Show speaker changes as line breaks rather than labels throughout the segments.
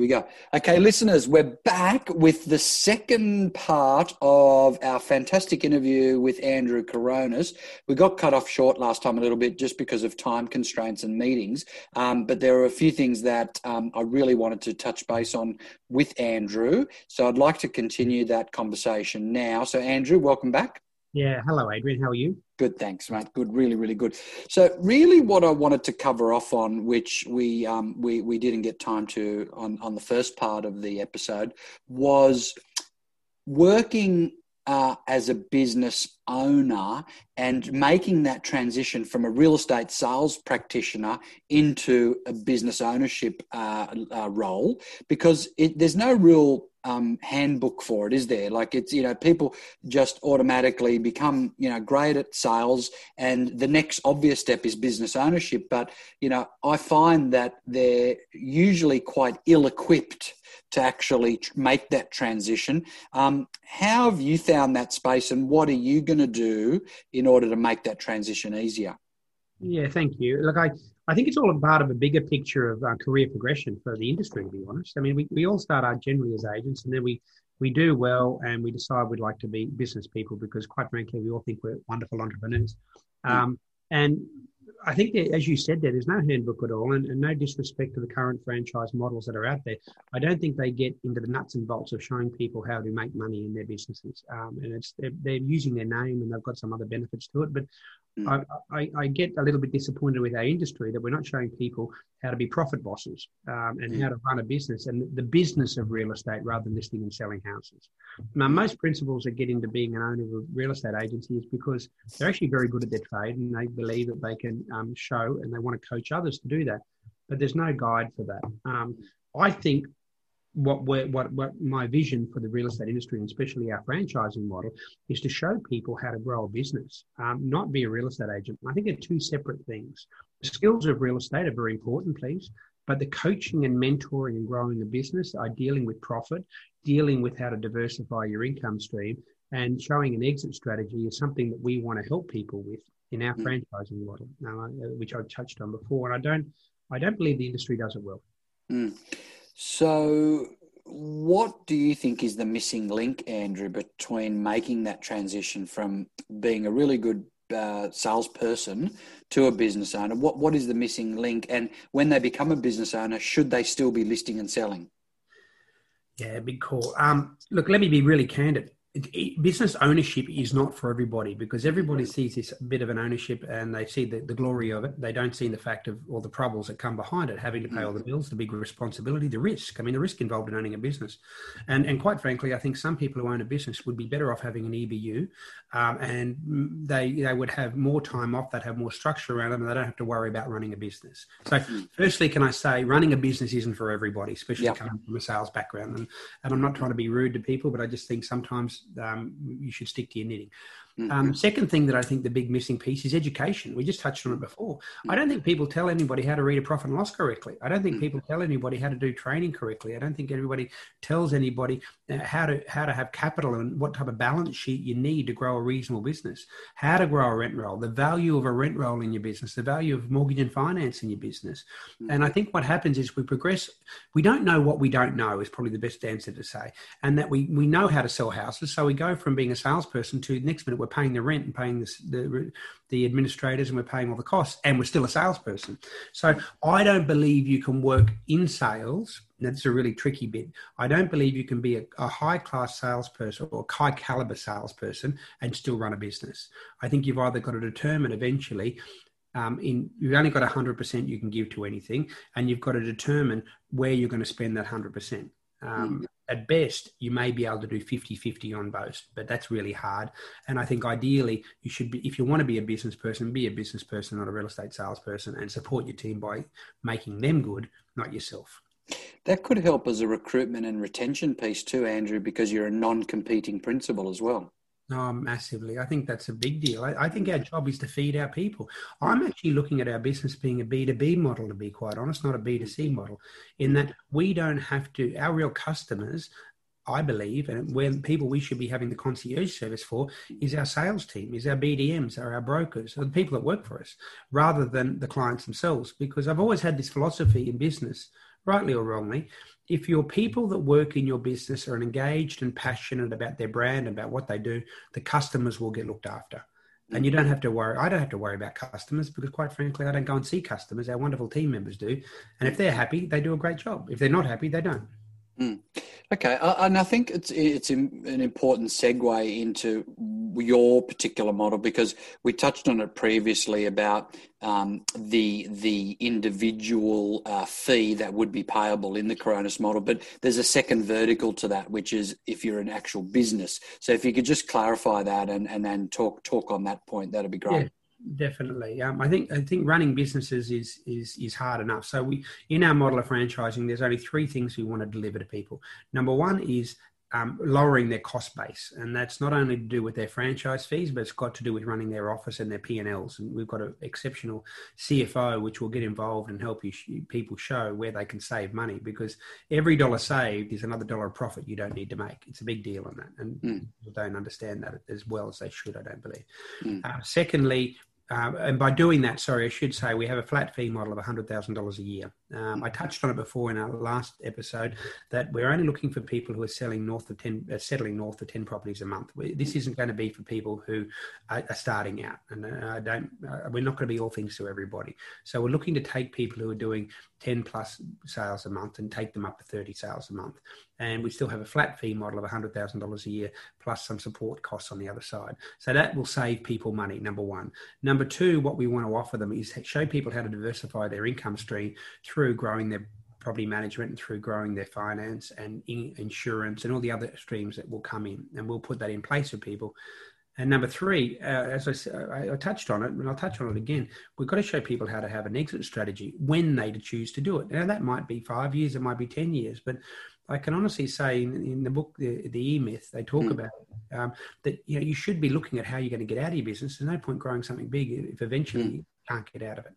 Here we go. Okay, listeners, we're back with the second part of our fantastic interview with Andrew Coronis. We got cut off short last time a little bit just because of time constraints and meetings, um, but there are a few things that um, I really wanted to touch base on with Andrew. So I'd like to continue that conversation now. So, Andrew, welcome back.
Yeah, hello, Adrian. How are you?
Good, thanks, mate. Good, really, really good. So, really, what I wanted to cover off on, which we um, we we didn't get time to on on the first part of the episode, was working uh, as a business owner and making that transition from a real estate sales practitioner into a business ownership uh, uh, role because it, there's no real um, handbook for it, is there? Like it's you know people just automatically become you know great at sales, and the next obvious step is business ownership. But you know I find that they're usually quite ill-equipped to actually make that transition. Um, how have you found that space, and what are you going to do in order to make that transition easier?
Yeah, thank you. Look, I I think it's all a part of a bigger picture of uh, career progression for the industry, to be honest. I mean, we, we all start out generally as agents and then we, we do well and we decide we'd like to be business people because, quite frankly, we all think we're wonderful entrepreneurs. Hmm. Um, and I think, that, as you said, there, there's no handbook at all, and, and, no disrespect to the current franchise models that are out there. I don't think they get into the nuts and bolts of showing people how to make money in their businesses. Um, and it's they're, they're, using their name, and they've got some other benefits to it. But mm. I, I, I, get a little bit disappointed with our industry that we're not showing people how to be profit bosses um, and mm. how to run a business and the business of real estate rather than listing and selling houses. Now, most principals that get into being an owner of a real estate agency is because they're actually very good at their trade and they believe that they can um, show and they want to coach others to do that. But there's no guide for that. Um, I think what, what, what my vision for the real estate industry and especially our franchising model is to show people how to grow a business, um, not be a real estate agent. I think they're two separate things. The skills of real estate are very important, please, but the coaching and mentoring and growing a business are dealing with profit, dealing with how to diversify your income stream, and showing an exit strategy is something that we want to help people with in our mm. franchising model, uh, which I've touched on before. And I don't, I don't believe the industry does it well.
Mm. So, what do you think is the missing link, Andrew, between making that transition from being a really good uh, salesperson to a business owner? What what is the missing link? And when they become a business owner, should they still be listing and selling?
Yeah, big call. Um, look, let me be really candid business ownership is not for everybody because everybody sees this bit of an ownership and they see the, the glory of it. They don't see the fact of all the troubles that come behind it, having to pay all the bills, the big responsibility, the risk. I mean, the risk involved in owning a business. And, and quite frankly, I think some people who own a business would be better off having an EBU um, and they, they would have more time off, they'd have more structure around them, and they don't have to worry about running a business. So, firstly, can I say running a business isn't for everybody, especially yep. coming from a sales background. And, and I'm not trying to be rude to people, but I just think sometimes um, you should stick to your knitting. Mm-hmm. Um, second thing that I think the big missing piece is education. We just touched on it before. Mm-hmm. I don't think people tell anybody how to read a profit and loss correctly. I don't think mm-hmm. people tell anybody how to do training correctly. I don't think everybody tells anybody uh, how to how to have capital and what type of balance sheet you need to grow a reasonable business, how to grow a rent roll, the value of a rent roll in your business, the value of mortgage and finance in your business. Mm-hmm. And I think what happens is we progress. We don't know what we don't know is probably the best answer to say, and that we we know how to sell houses. So we go from being a salesperson to next minute we're paying the rent and paying the, the, the administrators and we're paying all the costs and we're still a salesperson. So I don't believe you can work in sales. That's a really tricky bit. I don't believe you can be a, a high class salesperson or high caliber salesperson and still run a business. I think you've either got to determine eventually um, in you've only got 100% you can give to anything and you've got to determine where you're going to spend that 100% um, mm at best, you may be able to do 50 50 on both, but that's really hard. And I think ideally, you should be, if you want to be a business person, be a business person, not a real estate salesperson, and support your team by making them good, not yourself.
That could help as a recruitment and retention piece too, Andrew, because you're a non competing principal as well.
Oh, massively. I think that's a big deal. I, I, think our job is to feed our people. I'm actually looking at our business being a B2B model, to be quite honest, not a B2C mm-hmm. model, in that we don't have to, our real customers, I believe, and when people we should be having the concierge service for is our sales team, is our BDMs, are our brokers, are the people that work for us, rather than the clients themselves. Because I've always had this philosophy in business, rightly or wrongly, if your people that work in your business are engaged and passionate about their brand, about what they do, the customers will get looked after. And you don't have to worry. I don't have to worry about customers because, quite frankly, I don't go and see customers. Our wonderful team members do. And if they're happy, they do a great job. If they're not happy, they don't.
Mm. Okay, uh, and I think it's it's an important segue into your particular model because we touched on it previously about um, the the individual uh, fee that would be payable in the Coronis model, but there's a second vertical to that, which is if you're an actual business. So if you could just clarify that and and then talk talk on that point, that'd be great.
Yeah definitely. Um, I think I think running businesses is is is hard enough. So we in our model of franchising, there's only three things we want to deliver to people. Number one is um, lowering their cost base, and that's not only to do with their franchise fees, but it's got to do with running their office and their P and Ls. And we've got an exceptional CFO which will get involved and help you sh- people show where they can save money because every dollar saved is another dollar of profit you don't need to make. It's a big deal on that, and mm. people don't understand that as well as they should. I don't believe. Mm. Uh, secondly, um, and by doing that, sorry, I should say we have a flat fee model of $100,000 a year. Um, I touched on it before in our last episode that we're only looking for people who are selling north of 10, uh, settling north of 10 properties a month. This isn't going to be for people who are, are starting out, and uh, I don't. Uh, we're not going to be all things to everybody. So we're looking to take people who are doing 10 plus sales a month and take them up to 30 sales a month. And we still have a flat fee model of $100,000 a year plus some support costs on the other side. So that will save people money, number one. Number two, what we want to offer them is show people how to diversify their income stream through growing their property management and through growing their finance and insurance and all the other streams that will come in. And we'll put that in place for people and number three, uh, as I, I, touched on it, and I'll touch on it again, we've got to show people how to have an exit strategy when they choose to do it. Now, that might be five years, it might be 10 years, but I can honestly say in, in the book, The, the E Myth, they talk mm. about um, that you, know, you should be looking at how you're going to get out of your business. There's no point growing something big if eventually mm. you can't get out of it.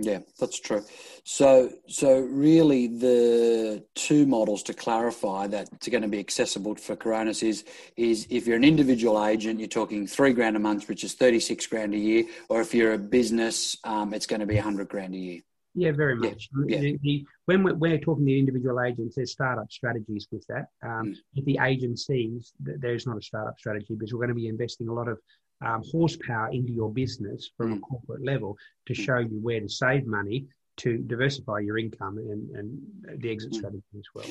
Yeah, that's true. So, so really, the two models to clarify that it's going to be accessible for Coronis is is if you're an individual agent, you're talking three grand a month, which is thirty six grand a year, or if you're a business, um, it's going to be a hundred grand a year.
Yeah, very much. Yeah. The, the, when we're, we're, talking to individual agents, there's startup strategies with that. Um, mm. With the agencies, there's not a startup strategy because we're going to be investing a lot of um, horsepower into your business from a mm. corporate level to mm. show you where to save money to diversify your income and, and the exit mm. strategy as well.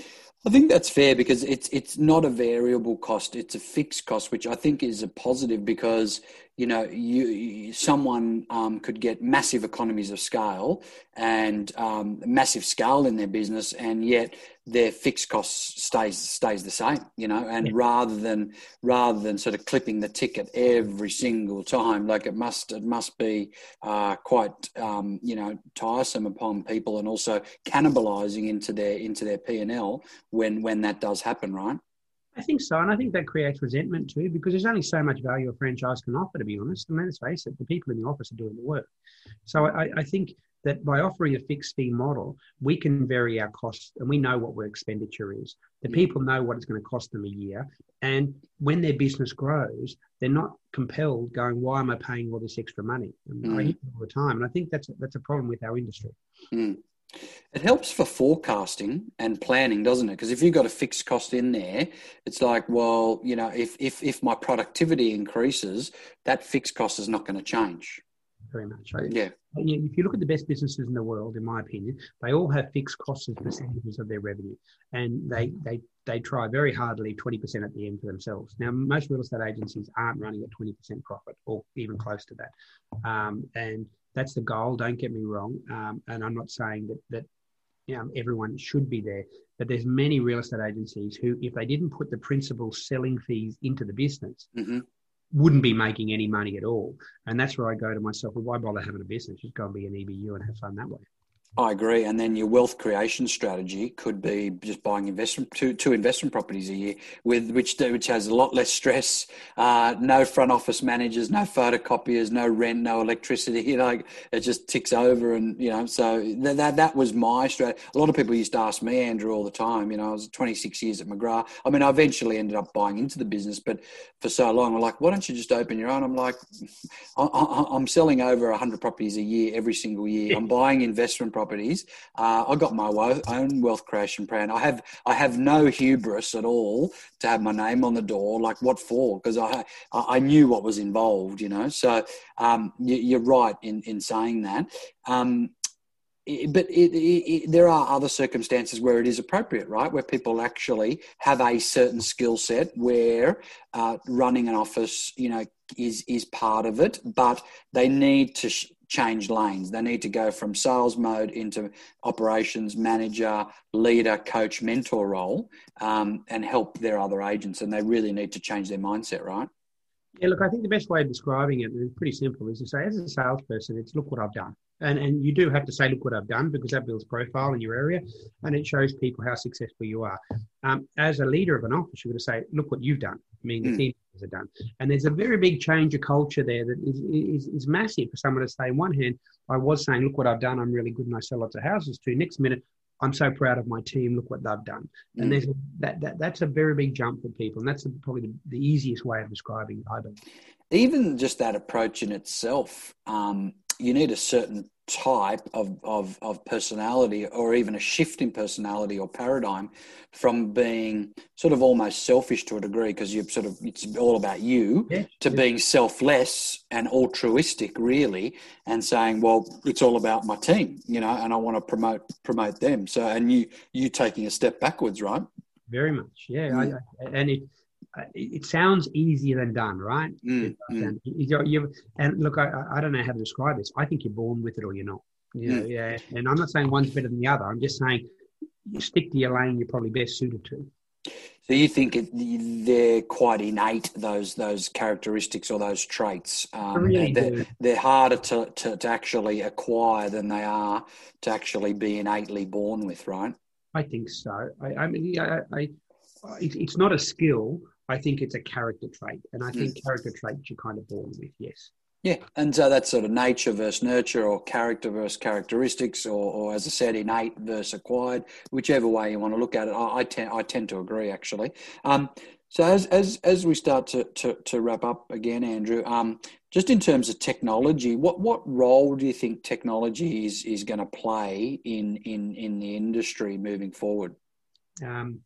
I think that's fair because it's it's not a variable cost; it's a fixed cost, which I think is a positive because you know you, someone um, could get massive economies of scale and um, massive scale in their business, and yet their fixed costs stays stays the same. You know, and yeah. rather than rather than sort of clipping the ticket every single time, like it must it must be uh, quite um, you know tiresome upon people, and also cannibalising into their into their P and L when when that does happen, right?
I think so, and I think that creates resentment too, because there's only so much value a franchise can offer. To be honest, I mean, let's face it, the people in the office are doing the work. So I, I think that by offering a fixed fee model, we can vary our costs, and we know what our expenditure is. The people know what it's going to cost them a year, and when their business grows, they're not compelled going, "Why am I paying all this extra money?" And mm. I hear all the time, and I think that's a, that's a problem with our industry.
Mm. It helps for forecasting and planning, doesn't it? Because if you've got a fixed cost in there, it's like, well, you know, if if if my productivity increases, that fixed cost is not going to change.
Very much. Right? Yeah. If you look at the best businesses in the world, in my opinion, they all have fixed costs as percentages of their revenue, and they they they try very hard to leave twenty percent at the end for themselves. Now, most real estate agencies aren't running at twenty percent profit or even close to that, um, and that's the goal. Don't get me wrong. Um, and I'm not saying that that you know, everyone should be there, but there's many real estate agencies who, if they didn't put the principal selling fees into the business, mm-hmm. wouldn't be making any money at all. And that's where I go to myself, well, why bother having a business? Just go and be an EBU and have fun that way.
I agree. And then your wealth creation strategy could be just buying investment two, two investment properties a year, with which which has a lot less stress, uh, no front office managers, no photocopiers, no rent, no electricity. You know, it just ticks over, and you know. So that that, that was my strategy. A lot of people used to ask me, Andrew, all the time. You know, I was 26 years at McGrath. I mean, I eventually ended up buying into the business, but for so long, I'm like, why don't you just open your own? I'm like, I, am selling over 100 properties a year every single year. I'm buying investment properties properties. Uh, I got my own wealth creation plan. I have I have no hubris at all to have my name on the door. Like what for? Because I I knew what was involved, you know. So um, you, are right in in saying that. Um, but it, it, there are other circumstances where it is appropriate, right? Where people actually have a certain skill set, where uh, running an office, you know, is is part of it, but they need to sh- change lanes. They need to go from sales mode into operations manager, leader, coach, mentor role, um, and help their other agents. And they really need to change their mindset, right?
Yeah, look, I think the best way of describing it is pretty simple. Is to say, as a salesperson, it's look what I've done. And, and you do have to say, look what I've done, because that builds profile in your area and it shows people how successful you are. Um, as a leader of an office, you're going to say, look what you've done. I mean, the mm. team has done. And there's a very big change of culture there that is, is, is massive for someone to say, on one hand, I was saying, look what I've done, I'm really good and I sell lots of houses to. Next minute, I'm so proud of my team. Look what they've done. Mm. And there's a, that, that that's a very big jump for people, and that's probably the, the easiest way of describing it. I believe.
Even just that approach in itself, um, you need a certain type of, of, of personality or even a shift in personality or paradigm from being sort of almost selfish to a degree because you're sort of it's all about you yeah, to yeah. being selfless and altruistic really and saying well it's all about my team you know and i want to promote promote them so and you you taking a step backwards right
very much yeah mm. I, and it it sounds easier than done, right? Mm, mm. You're, you're, and look, I, I don't know how to describe this. I think you're born with it or you're not. You know, mm. yeah. And I'm not saying one's better than the other. I'm just saying you stick to your lane you're probably best suited to.
So you think it, they're quite innate those those characteristics or those traits? Um, really they're, they're, harder to, to, to, actually acquire than they are to actually be innately born with, right?
I think so. I, I mean, I, I, it's not a skill. I think it's a character trait, and I think mm. character traits you're kind of born with. Yes.
Yeah, and so that's sort of nature versus nurture, or character versus characteristics, or, or as I said, innate versus acquired, whichever way you want to look at it. I, I tend I tend to agree actually. Um, so as as as we start to to, to wrap up again, Andrew, um, just in terms of technology, what what role do you think technology is is going to play in in in the industry moving forward?
Um,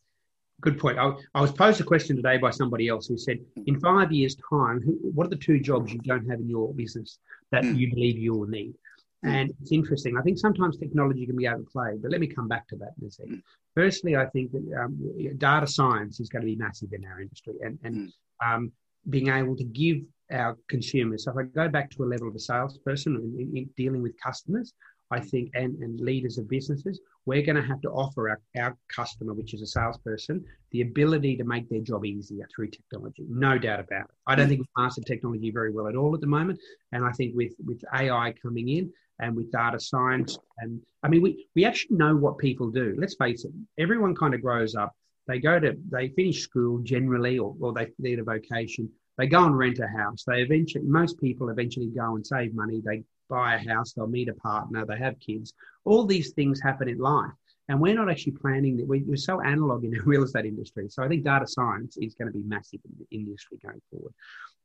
good point. I, I, was posed a question today by somebody else who said, in five years' time, who, what are the two jobs you don't have in your business that mm. you believe you will need? And it's interesting. I think sometimes technology can be overplayed, but let me come back to that in a second. Firstly, I think that um, data science is going to be massive in our industry, and, and um, being able to give our consumers. So if I go back to a level of a salesperson in, in dealing with customers, I think, and, and leaders of businesses, we're going to have to offer our, our customer, which is a salesperson, the ability to make their job easier through technology. No doubt about it. I don't think we've mastered technology very well at all at the moment. And I think with, with AI coming in and with data science, and I mean, we, we actually know what people do. Let's face it, everyone kind of grows up. They go to, they finish school generally, or, or they need a vocation. They go and rent a house. They eventually, most people eventually go and save money. They buy a house, they'll meet a partner, they have kids. All these things happen in life. And we're not actually planning that. We're so analog in the real estate industry. So I think data science is going to be massive in the industry going forward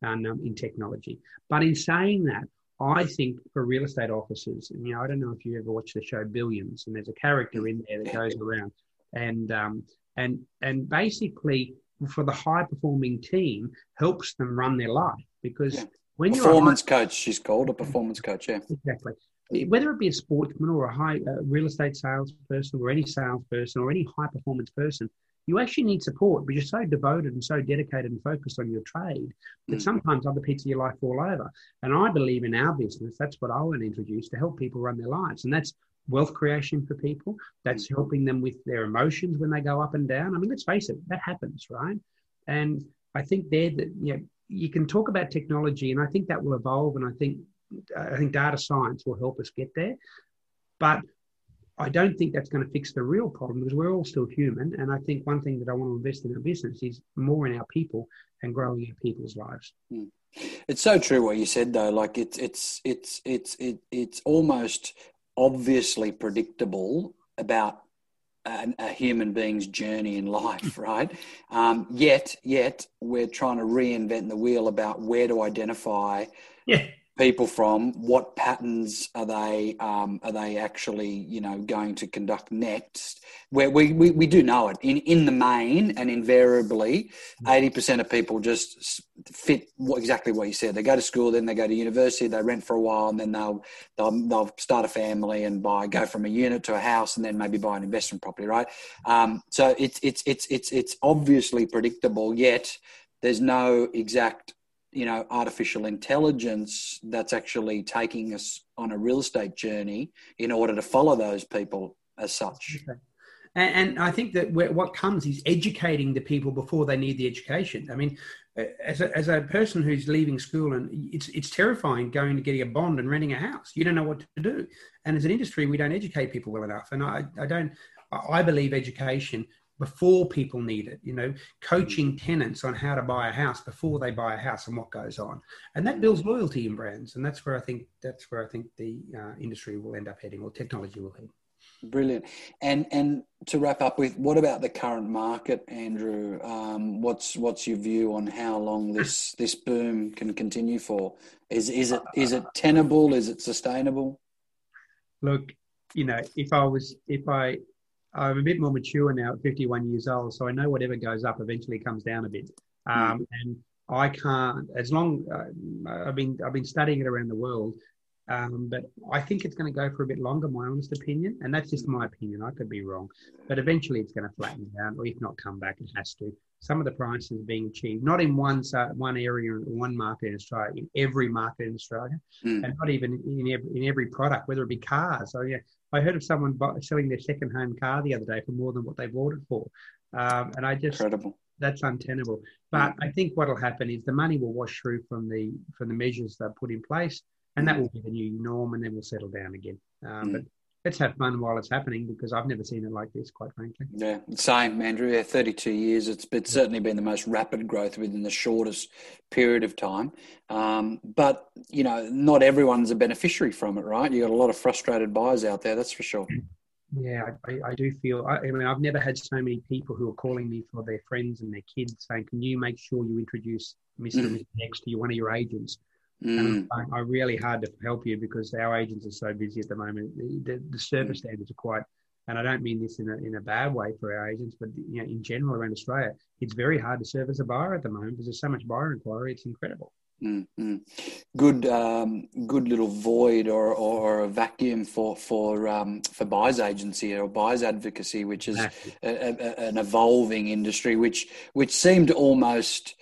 and um, in technology. But in saying that, I think for real estate offices, and, you know, I don't know if you ever watched the show Billions, and there's a character in there that goes around, and um, and and basically for the high performing team helps them run their life because
When performance high, coach, she's called a performance coach. Yeah,
exactly. Whether it be a sportsman or a high uh, real estate salesperson or any salesperson or any high performance person, you actually need support but you're so devoted and so dedicated and focused on your trade that mm. sometimes other bits of your life fall over. And I believe in our business, that's what I want to introduce to help people run their lives. And that's wealth creation for people. That's mm. helping them with their emotions when they go up and down. I mean, let's face it, that happens, right? And I think they're the, you know, you can talk about technology, and I think that will evolve, and I think I think data science will help us get there. But I don't think that's going to fix the real problem because we're all still human. And I think one thing that I want to invest in our business is more in our people and growing our people's lives.
Mm. It's so true what you said though. Like it's it's it's it's it, it's almost obviously predictable about a, a human being's journey in life, right? Um, yet, yet we're trying to reinvent the wheel about where to identify
yeah.
People from? What patterns are they um, are they actually you know going to conduct next? Where we, we, we do know it in in the main and invariably, eighty percent of people just fit what, exactly what you said. They go to school, then they go to university, they rent for a while, and then they'll they'll, they'll start a family and buy go from a unit to a house, and then maybe buy an investment property, right? Um, so it's it's it's it's it's obviously predictable, yet there's no exact you know artificial intelligence that's actually taking us on a real estate journey in order to follow those people as such.
And, and, i think that what comes is educating the people before they need the education. I mean uh, as a, as a person who's leaving school and it's it's terrifying going to getting a bond and renting a house. You don't know what to do. And as an industry we don't educate people well enough. And i i don't i believe education before people need it, you know, coaching mm. tenants on how to buy a house before they buy a house and what goes on. And that builds loyalty in brands. And that's where I think that's where I think the uh, industry will end up heading or technology will head.
Brilliant. And and to wrap up with, what about the current market, Andrew? Um, what's what's your view on how long this this boom can continue for? Is is it is it tenable? Is it sustainable?
Look, you know, if I was if I I'm a bit more mature now at 51 years old, so I know whatever goes up eventually comes down a bit. Um, mm. And I can't, as long uh, I've been I've been studying it around the world, um, but I think it's going to go for a bit longer. My honest opinion, and that's just my opinion. I could be wrong, but eventually it's going to flatten down, or if not come back, it has to. Some of the prices being achieved, not in one one area, one market in Australia, in every market in Australia, mm. and not even in every, in every product, whether it be cars. So yeah, I heard of someone selling their second home car the other day for more than what they bought it for. Um, and I just
incredible.
That's untenable. But I think what will happen is the money will wash through from the from the measures they've put in place, and that will be the new norm, and then we'll settle down again. Um, mm. But let's have fun while it's happening because I've never seen it like this, quite frankly.
Yeah, same, Andrew. Yeah, 32 years. It's, it's certainly been the most rapid growth within the shortest period of time. Um, but, you know, not everyone's a beneficiary from it, right? You've got a lot of frustrated buyers out there, that's for sure.
Yeah, I, I do feel. I, I, mean, I've never had so many people who are calling me for their friends and their kids saying, "Can you make sure you introduce Mr. Mm. Mr. X to one of your agents?" Mm. And I, really hard to help you because our agents are so busy at the moment. The, the, the service mm. standards are quite, and I don't mean this in a, in a bad way for our agents, but you know, in general around Australia, it's very hard to service a buyer at the moment because there's so much buyer inquiry. It's incredible.
Mm-hmm. Good, um, good little void or, or, a vacuum for for um, for buyers agency or buyers advocacy, which is a, a, an evolving industry, which which seemed almost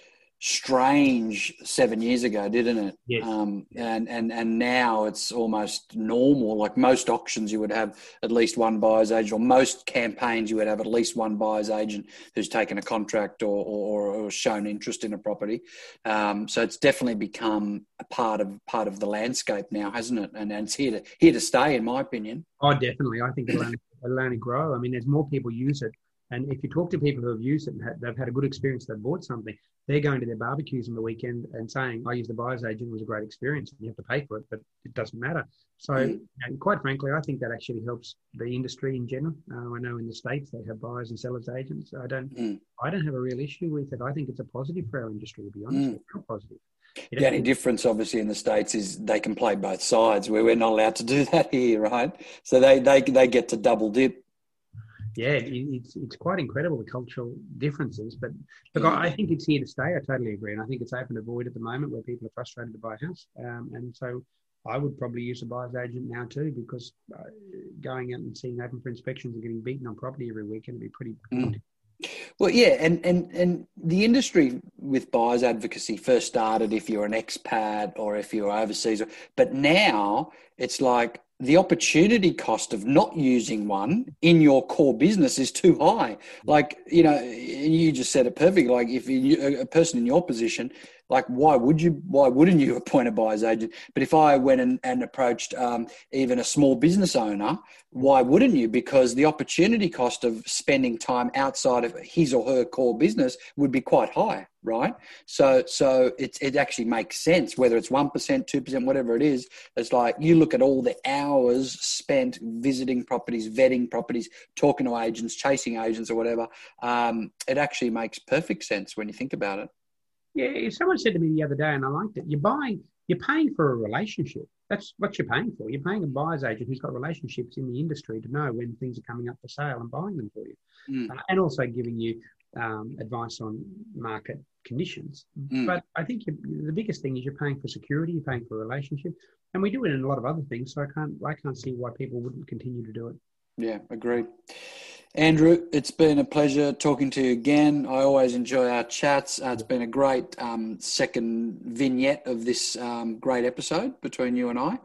strange seven years ago, didn't it?
Yes.
Um, and, and, and now it's almost normal. Like most auctions, you would have at least one buyer's agent, or most campaigns, you would have at least one buyer's agent who's taken a contract or, or, or shown interest in a property. Um, so it's definitely become a part of part of the landscape now, hasn't it? And, and it's here to here to stay, in my opinion.
Oh, definitely. I think it'll only, it'll only grow. I mean, as more people use it, and if you talk to people who have used it and they've had a good experience, they've bought something, they're going to their barbecues on the weekend and saying, I used the buyer's agent, it was a great experience. And you have to pay for it, but it doesn't matter. So, mm. and quite frankly, I think that actually helps the industry in general. Uh, I know in the States they have buyers and sellers agents. I don't, mm. I don't have a real issue with it. I think it's a positive for our industry, to be honest. Mm. It's positive.
It the only difference, obviously, in the states is they can play both sides, where we're not allowed to do that here, right? So they they they get to double dip
yeah, it's it's quite incredible the cultural differences. But look, I think it's here to stay. I totally agree, and I think it's open to void at the moment where people are frustrated to buy a house, um, and so I would probably use a buyer's agent now too because uh, going out and seeing open for inspections and getting beaten on property every weekend would be pretty. Mm.
Well, yeah, and, and, and the industry with buyers advocacy first started if you're an expat or if you're overseas, but now it's like the opportunity cost of not using one in your core business is too high. Like, you know, you just said it perfectly. Like, if you, a person in your position like why would you why wouldn't you appoint a buyer's agent? But if i went and, and approached um, even a small business owner why wouldn't you? Because the opportunity cost of spending time outside of his or her core business would be quite high right? So so it, it actually makes sense whether it's 1% 2% whatever it is. It's like you look at all the hours spent visiting properties vetting properties talking to agents chasing agents or whatever um, it actually makes perfect sense when you think about it
yeah, someone said to me the other day, and I liked it. You're buying you're paying for a relationship. That's what you're paying for. You're paying a buyer's agent who's got relationships in the industry to know when things are coming up for sale and buying them for you, mm. uh, and also giving you um, advice on market conditions. Mm. But I think the biggest thing is you're paying for security, you're paying for a relationship, and we do it in a lot of other things. So I can't I can't see why people wouldn't continue to do it.
Yeah, agreed. Andrew, it's been a pleasure talking to you again. I always enjoy our chats. Uh, it's been a great um, second vignette of this um, great episode between you and I.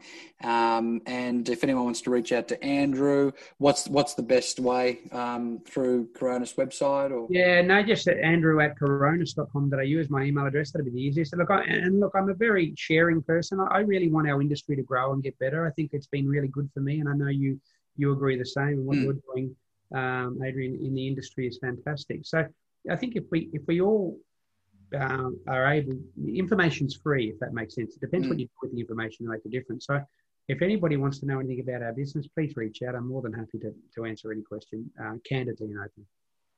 Um, and if anyone wants to reach out to Andrew, what's what's the best way um, through Coronis website or?
Yeah, no, just at Andrew at coronis.com.au is my email address. That'd be the easiest. Look, I, and look, I'm a very sharing person. I, I really want our industry to grow and get better. I think it's been really good for me, and I know you you agree the same. And what mm. you're doing um, Adrian, in the industry is fantastic. So I think if we if we all um, are able, information's free if that makes sense. It depends mm. what you do with the information to make a difference. So if anybody wants to know anything about our business, please reach out. I'm more than happy to, to answer any question uh, candidly and openly.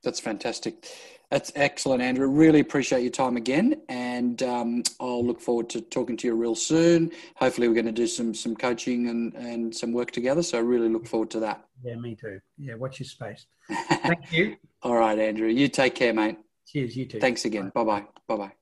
That's fantastic. That's excellent, Andrew. Really appreciate your time again, and um, I'll look forward to talking to you real soon. Hopefully, we're going to do some some coaching and and some work together. So, I really look forward to that.
Yeah, me too. Yeah, watch your space. Thank you.
All right, Andrew. You take care, mate.
Cheers. You too.
Thanks again. Bye bye. Bye bye.